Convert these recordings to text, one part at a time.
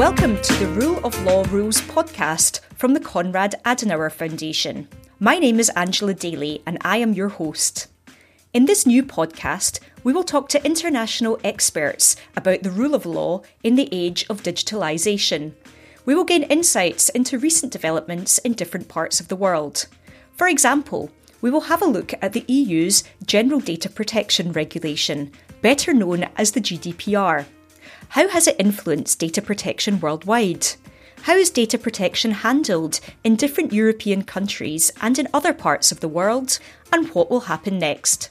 Welcome to the Rule of Law Rules podcast from the Konrad Adenauer Foundation. My name is Angela Daly and I am your host. In this new podcast, we will talk to international experts about the rule of law in the age of digitalisation. We will gain insights into recent developments in different parts of the world. For example, we will have a look at the EU's General Data Protection Regulation, better known as the GDPR. How has it influenced data protection worldwide? How is data protection handled in different European countries and in other parts of the world? And what will happen next?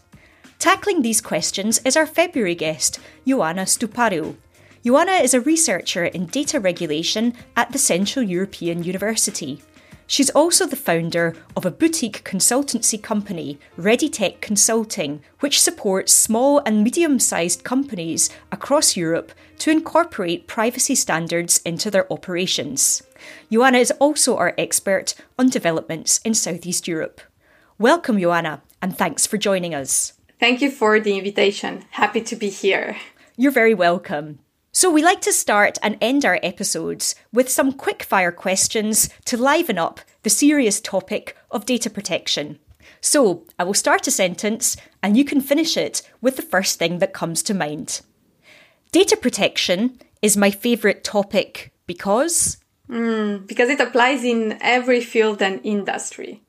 Tackling these questions is our February guest, Ioana Stuparu. Ioana is a researcher in data regulation at the Central European University. She's also the founder of a boutique consultancy company, ReadyTech Consulting, which supports small and medium sized companies across Europe to incorporate privacy standards into their operations. Joanna is also our expert on developments in Southeast Europe. Welcome, Joanna, and thanks for joining us. Thank you for the invitation. Happy to be here. You're very welcome. So, we like to start and end our episodes with some quick-fire questions to liven up the serious topic of data protection. So, I will start a sentence and you can finish it with the first thing that comes to mind. Data protection is my favourite topic because. Mm, because it applies in every field and industry.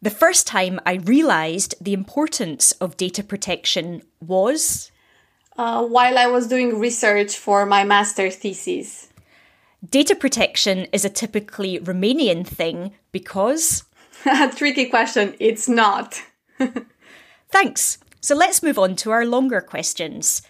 The first time I realised the importance of data protection was uh, while I was doing research for my master's thesis. Data protection is a typically Romanian thing because. Tricky question. It's not. Thanks. So let's move on to our longer questions.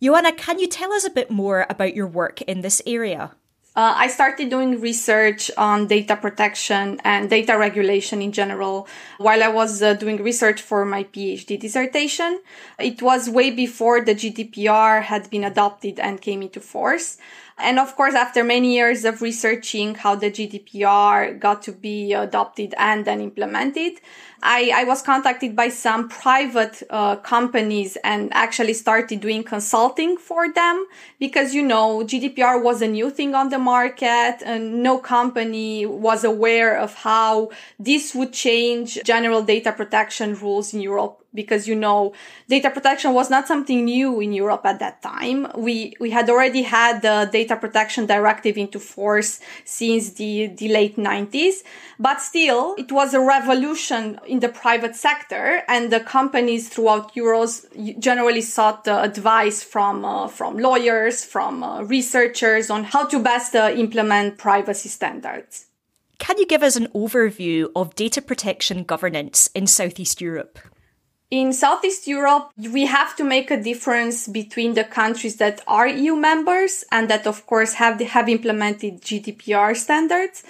Ioana, can you tell us a bit more about your work in this area? Uh, I started doing research on data protection and data regulation in general while I was uh, doing research for my PhD dissertation. It was way before the GDPR had been adopted and came into force. And of course, after many years of researching how the GDPR got to be adopted and then implemented, I, I was contacted by some private uh, companies and actually started doing consulting for them because, you know, GDPR was a new thing on the market and no company was aware of how this would change general data protection rules in Europe because you know data protection was not something new in Europe at that time. We we had already had the data protection directive into force since the the late 90s, but still it was a revolution in the private sector and the companies throughout Europe generally sought uh, advice from uh, from lawyers, from uh, researchers on how to best uh, implement privacy standards. Can you give us an overview of data protection governance in Southeast Europe? In Southeast Europe, we have to make a difference between the countries that are EU members and that, of course, have, have implemented GDPR standards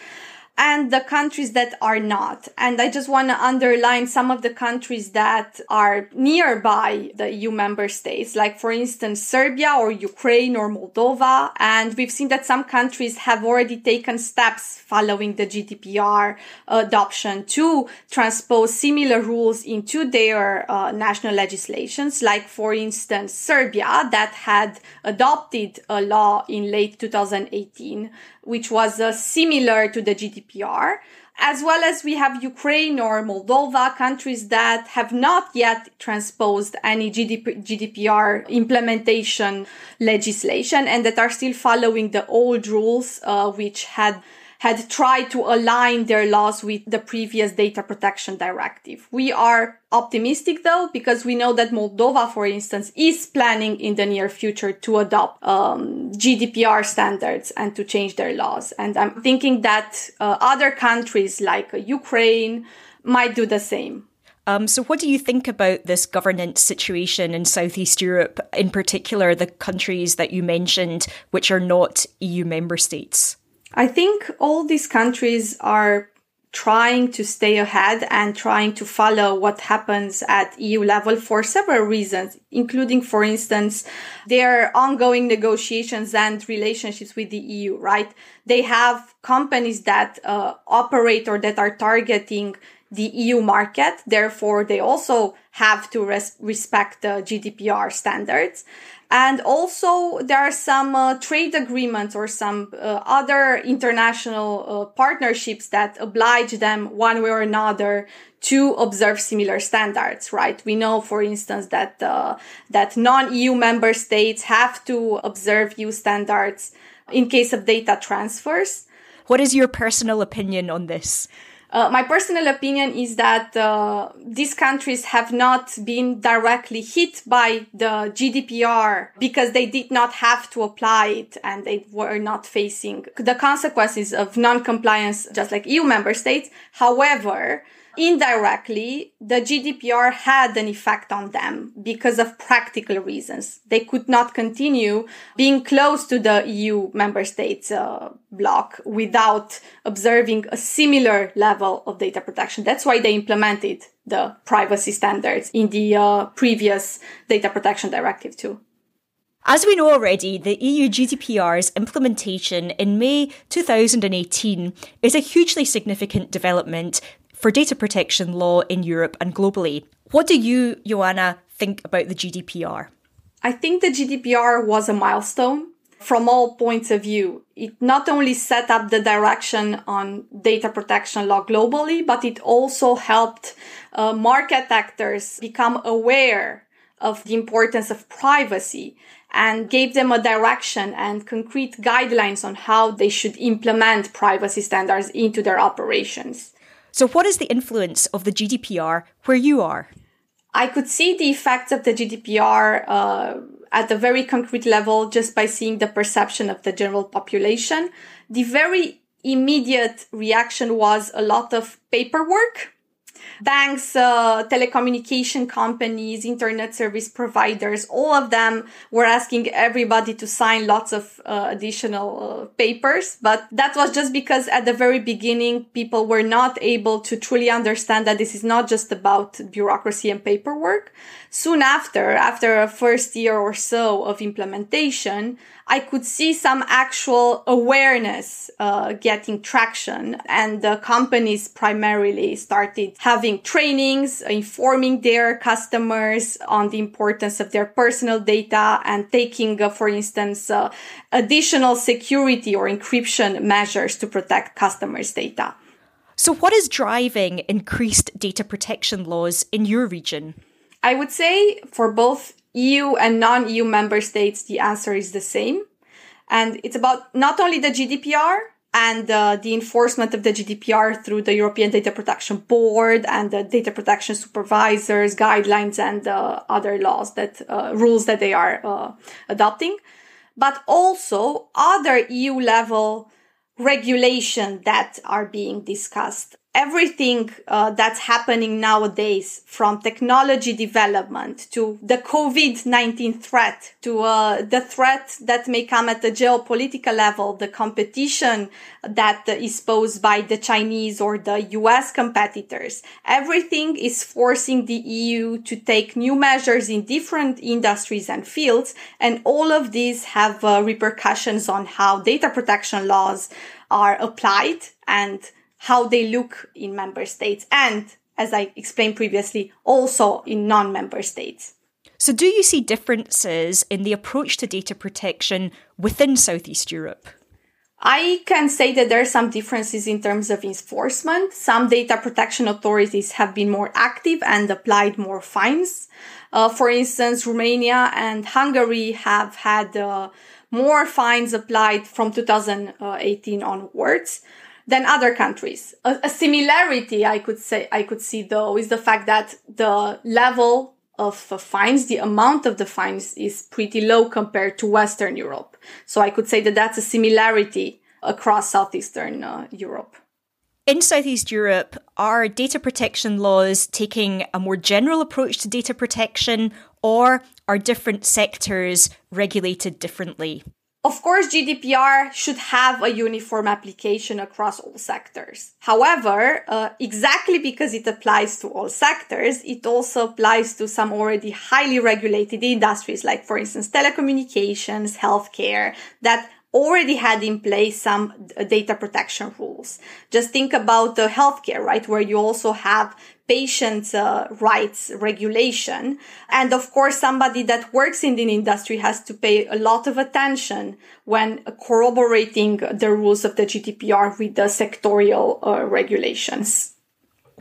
and the countries that are not. And I just want to underline some of the countries that are nearby the EU member states, like for instance, Serbia or Ukraine or Moldova. And we've seen that some countries have already taken steps following the GDPR adoption to transpose similar rules into their uh, national legislations. Like for instance, Serbia that had adopted a law in late 2018 which was uh, similar to the GDPR, as well as we have Ukraine or Moldova, countries that have not yet transposed any GDP, GDPR implementation legislation and that are still following the old rules, uh, which had had tried to align their laws with the previous data protection directive. We are optimistic though, because we know that Moldova, for instance, is planning in the near future to adopt um, GDPR standards and to change their laws. And I'm thinking that uh, other countries like Ukraine might do the same. Um, so, what do you think about this governance situation in Southeast Europe, in particular the countries that you mentioned, which are not EU member states? I think all these countries are trying to stay ahead and trying to follow what happens at EU level for several reasons, including, for instance, their ongoing negotiations and relationships with the EU, right? They have companies that uh, operate or that are targeting the EU market. Therefore, they also have to res- respect the GDPR standards. And also there are some uh, trade agreements or some uh, other international uh, partnerships that oblige them one way or another to observe similar standards, right? We know, for instance, that, uh, that non-EU member states have to observe EU standards in case of data transfers. What is your personal opinion on this? Uh, my personal opinion is that uh, these countries have not been directly hit by the GDPR because they did not have to apply it and they were not facing the consequences of non-compliance just like EU member states. However, indirectly, the GDPR had an effect on them because of practical reasons. They could not continue being close to the EU member states uh, block without observing a similar level of data protection. That's why they implemented the privacy standards in the uh, previous data protection directive too. As we know already, the EU GDPR's implementation in May 2018 is a hugely significant development for data protection law in Europe and globally. What do you, Joanna, think about the GDPR? I think the GDPR was a milestone from all points of view. It not only set up the direction on data protection law globally, but it also helped uh, market actors become aware of the importance of privacy and gave them a direction and concrete guidelines on how they should implement privacy standards into their operations. So, what is the influence of the GDPR where you are? I could see the effects of the GDPR uh, at a very concrete level just by seeing the perception of the general population. The very immediate reaction was a lot of paperwork banks, uh, telecommunication companies, internet service providers, all of them were asking everybody to sign lots of uh, additional uh, papers. But that was just because at the very beginning, people were not able to truly understand that this is not just about bureaucracy and paperwork. Soon after, after a first year or so of implementation, I could see some actual awareness uh, getting traction, and the companies primarily started having trainings, informing their customers on the importance of their personal data, and taking, uh, for instance, uh, additional security or encryption measures to protect customers' data. So, what is driving increased data protection laws in your region? I would say for both EU and non-EU member states, the answer is the same. And it's about not only the GDPR and uh, the enforcement of the GDPR through the European Data Protection Board and the data protection supervisors, guidelines, and uh, other laws that uh, rules that they are uh, adopting, but also other EU level regulation that are being discussed everything uh, that's happening nowadays from technology development to the covid-19 threat to uh, the threat that may come at the geopolitical level the competition that is posed by the chinese or the us competitors. Everything is forcing the eu to take new measures in different industries and fields and all of these have uh, repercussions on how data protection laws are applied and how they look in member states and, as I explained previously, also in non-member states. So do you see differences in the approach to data protection within Southeast Europe? I can say that there are some differences in terms of enforcement. Some data protection authorities have been more active and applied more fines. Uh, for instance, Romania and Hungary have had uh, more fines applied from 2018 onwards than other countries. A, a, similarity I could say, I could see though is the fact that the level of uh, fines, the amount of the fines is pretty low compared to Western Europe. So I could say that that's a similarity across Southeastern uh, Europe. In Southeast Europe, are data protection laws taking a more general approach to data protection, or are different sectors regulated differently? Of course, GDPR should have a uniform application across all sectors. However, uh, exactly because it applies to all sectors, it also applies to some already highly regulated industries, like, for instance, telecommunications, healthcare, that already had in place some data protection rules. Just think about the healthcare, right? Where you also have patient uh, rights regulation. And of course, somebody that works in the industry has to pay a lot of attention when corroborating the rules of the GDPR with the sectorial uh, regulations.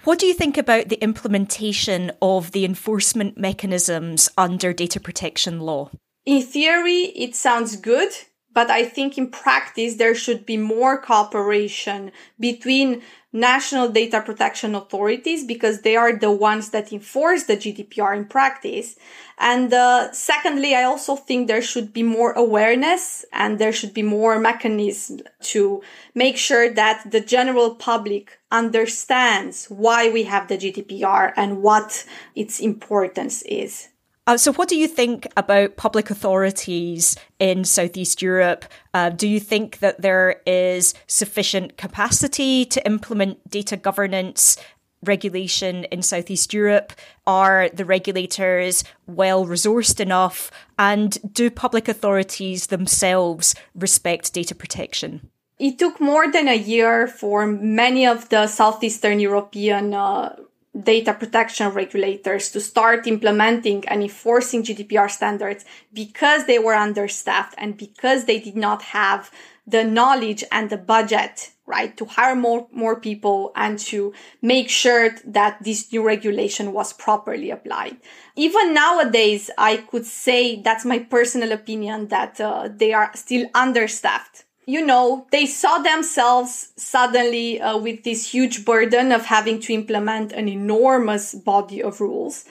What do you think about the implementation of the enforcement mechanisms under data protection law? In theory, it sounds good, but I think in practice, there should be more cooperation between national data protection authorities because they are the ones that enforce the GDPR in practice. And uh, secondly, I also think there should be more awareness and there should be more mechanism to make sure that the general public understands why we have the GDPR and what its importance is. Uh, so, what do you think about public authorities in Southeast Europe? Uh, do you think that there is sufficient capacity to implement data governance regulation in Southeast Europe? Are the regulators well resourced enough? And do public authorities themselves respect data protection? It took more than a year for many of the Southeastern European uh, data protection regulators to start implementing and enforcing GDPR standards because they were understaffed and because they did not have the knowledge and the budget, right, to hire more, more people and to make sure that this new regulation was properly applied. Even nowadays, I could say that's my personal opinion that uh, they are still understaffed you know, they saw themselves suddenly uh, with this huge burden of having to implement an enormous body of rules.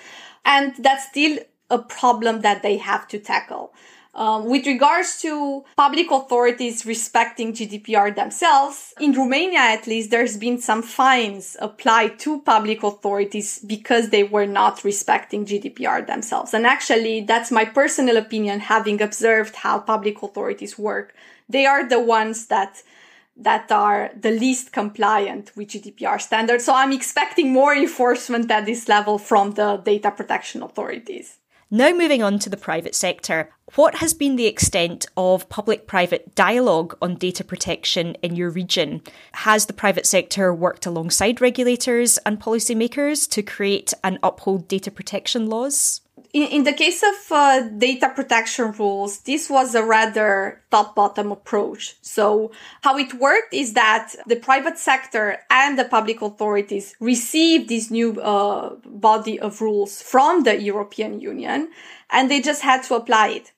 And that's still a problem that they have to tackle. Um, with regards to public authorities respecting GDPR themselves, in Romania at least, there's been some fines applied to public authorities because they were not respecting GDPR themselves. And actually, that's my personal opinion, having observed how public authorities work they are the ones that that are the least compliant with GDPR standards. So I'm expecting more enforcement at this level from the data protection authorities. Now, moving on to the private sector, what has been the extent of public private dialogue on data protection in your region? Has the private sector worked alongside regulators and policymakers to create and uphold data protection laws? In, in the case of uh, data protection rules, this was a rather top bottom approach. So how it worked is that the private sector and the public authorities received this new uh, body of rules from the European Union and they just had to apply it.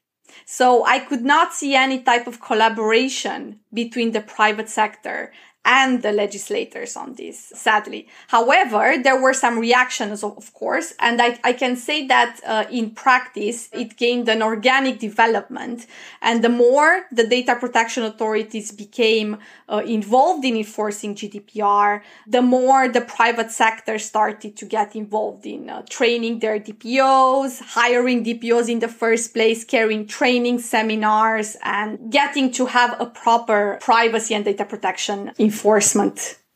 So I could not see any type of collaboration between the private sector and the legislators on this, sadly. However, there were some reactions, of course, and I, I can say that uh, in practice, it gained an organic development. And the more the data protection authorities became uh, involved in enforcing GDPR, the more the private sector started to get involved in uh, training their DPOs, hiring DPOs in the first place, carrying training seminars, and getting to have a proper privacy and data protection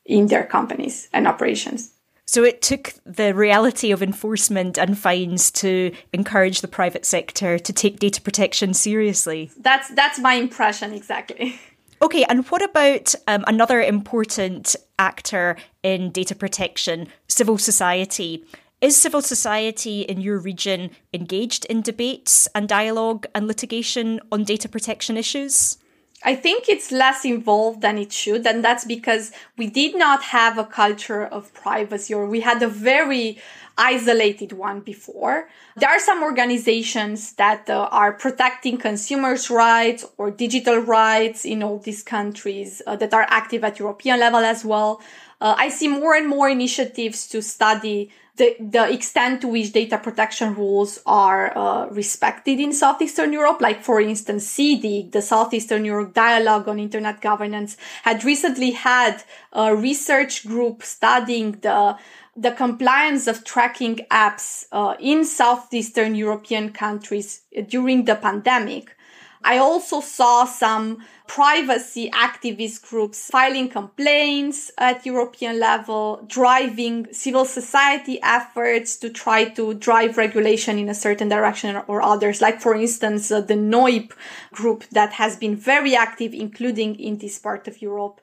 in their companies and operations. So it took the reality of enforcement and fines to encourage the private sector to take data protection seriously. That's that's my impression exactly. Okay, and what about um, another important actor in data protection, civil society? Is civil society in your region engaged in debates and dialogue and litigation on data protection issues? I think it's less involved than it should. And that's because we did not have a culture of privacy or we had a very isolated one before. There are some organizations that uh, are protecting consumers' rights or digital rights in all these countries uh, that are active at European level as well. Uh, I see more and more initiatives to study the, the extent to which data protection rules are uh, respected in Southeastern Europe. Like, for instance, SEEDIG, the Southeastern Europe Dialogue on Internet Governance, had recently had a research group studying the the compliance of tracking apps uh, in southeastern European countries during the pandemic. I also saw some privacy activist groups filing complaints at European level, driving civil society efforts to try to drive regulation in a certain direction or others. Like, for instance, uh, the noyb group that has been very active, including in this part of Europe.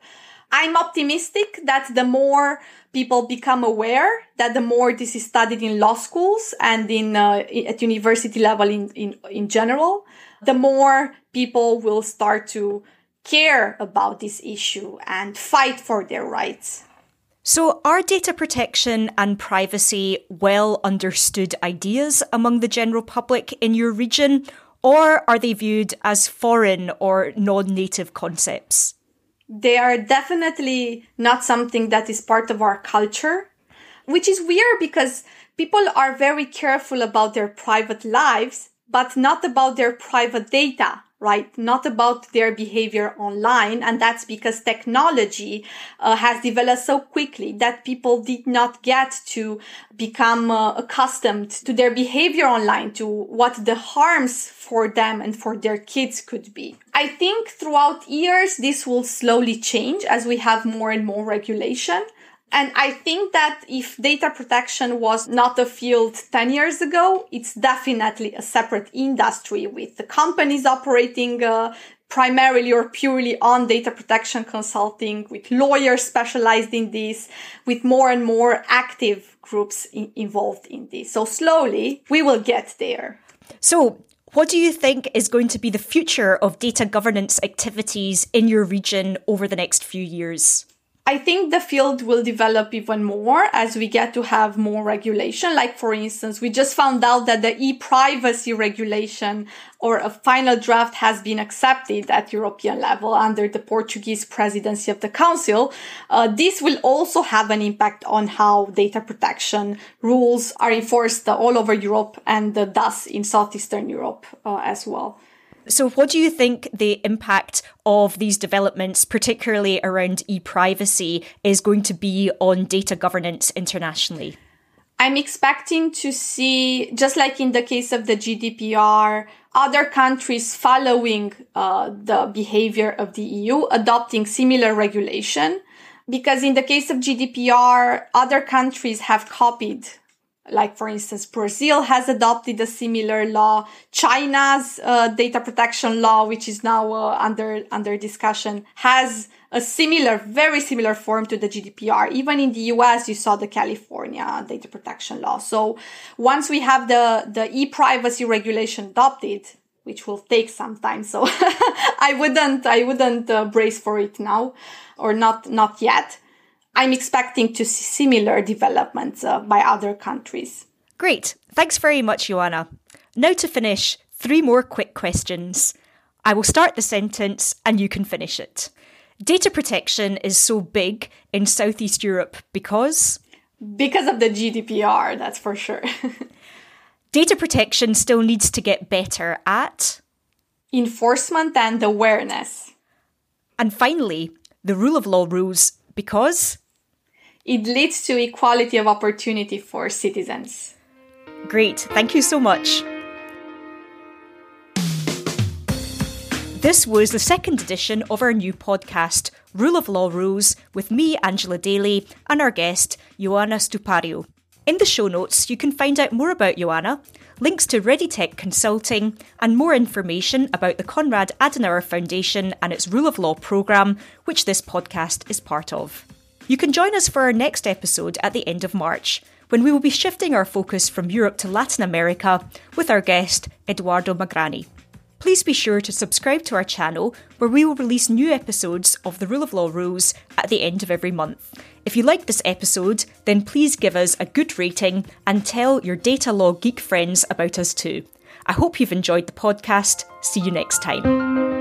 I'm optimistic that the more people become aware that the more this is studied in law schools and in uh, at university level in, in in general the more people will start to care about this issue and fight for their rights. So, are data protection and privacy well understood ideas among the general public in your region, or are they viewed as foreign or non native concepts? They are definitely not something that is part of our culture, which is weird because people are very careful about their private lives but not about their private data, right? Not about their behavior online. And that's because technology uh, has developed so quickly that people did not get to become uh, accustomed to their behavior online, to what the harms for them and for their kids could be. I think throughout years, this will slowly change as we have more and more regulation. And I think that if data protection was not a field 10 years ago, it's definitely a separate industry with the companies operating uh, primarily or purely on data protection consulting, with lawyers specialized in this, with more and more active groups in- involved in this. So slowly we will get there. So what do you think is going to be the future of data governance activities in your region over the next few years? I think the field will develop even more as we get to have more regulation. Like, for instance, we just found out that the e-privacy regulation or a final draft has been accepted at European level under the Portuguese presidency of the council. Uh, this will also have an impact on how data protection rules are enforced all over Europe and thus in Southeastern Europe uh, as well. So, what do you think the impact of these developments, particularly around e privacy, is going to be on data governance internationally? I'm expecting to see, just like in the case of the GDPR, other countries following uh, the behavior of the EU, adopting similar regulation. Because in the case of GDPR, other countries have copied like for instance brazil has adopted a similar law. China's uh, data protection law which is now uh, under under discussion has a similar very similar form to the gdpr even in the us you saw the california data protection law. So once we have the the e-privacy regulation adopted which will take some time so i wouldn't i wouldn't uh, brace for it now or not not yet I'm expecting to see similar developments uh, by other countries. Great. Thanks very much, Joanna. Now to finish, three more quick questions. I will start the sentence and you can finish it. Data protection is so big in Southeast Europe because? Because of the GDPR, that's for sure. Data protection still needs to get better at? Enforcement and awareness. And finally, the rule of law rules because? It leads to equality of opportunity for citizens. Great, thank you so much. This was the second edition of our new podcast, Rule of Law Rules, with me, Angela Daly, and our guest, Joanna Stupario. In the show notes, you can find out more about Joanna, links to ReadyTech Consulting, and more information about the Konrad Adenauer Foundation and its Rule of Law programme, which this podcast is part of. You can join us for our next episode at the end of March, when we will be shifting our focus from Europe to Latin America with our guest, Eduardo Magrani. Please be sure to subscribe to our channel, where we will release new episodes of the Rule of Law Rules at the end of every month. If you like this episode, then please give us a good rating and tell your data law geek friends about us too. I hope you've enjoyed the podcast. See you next time.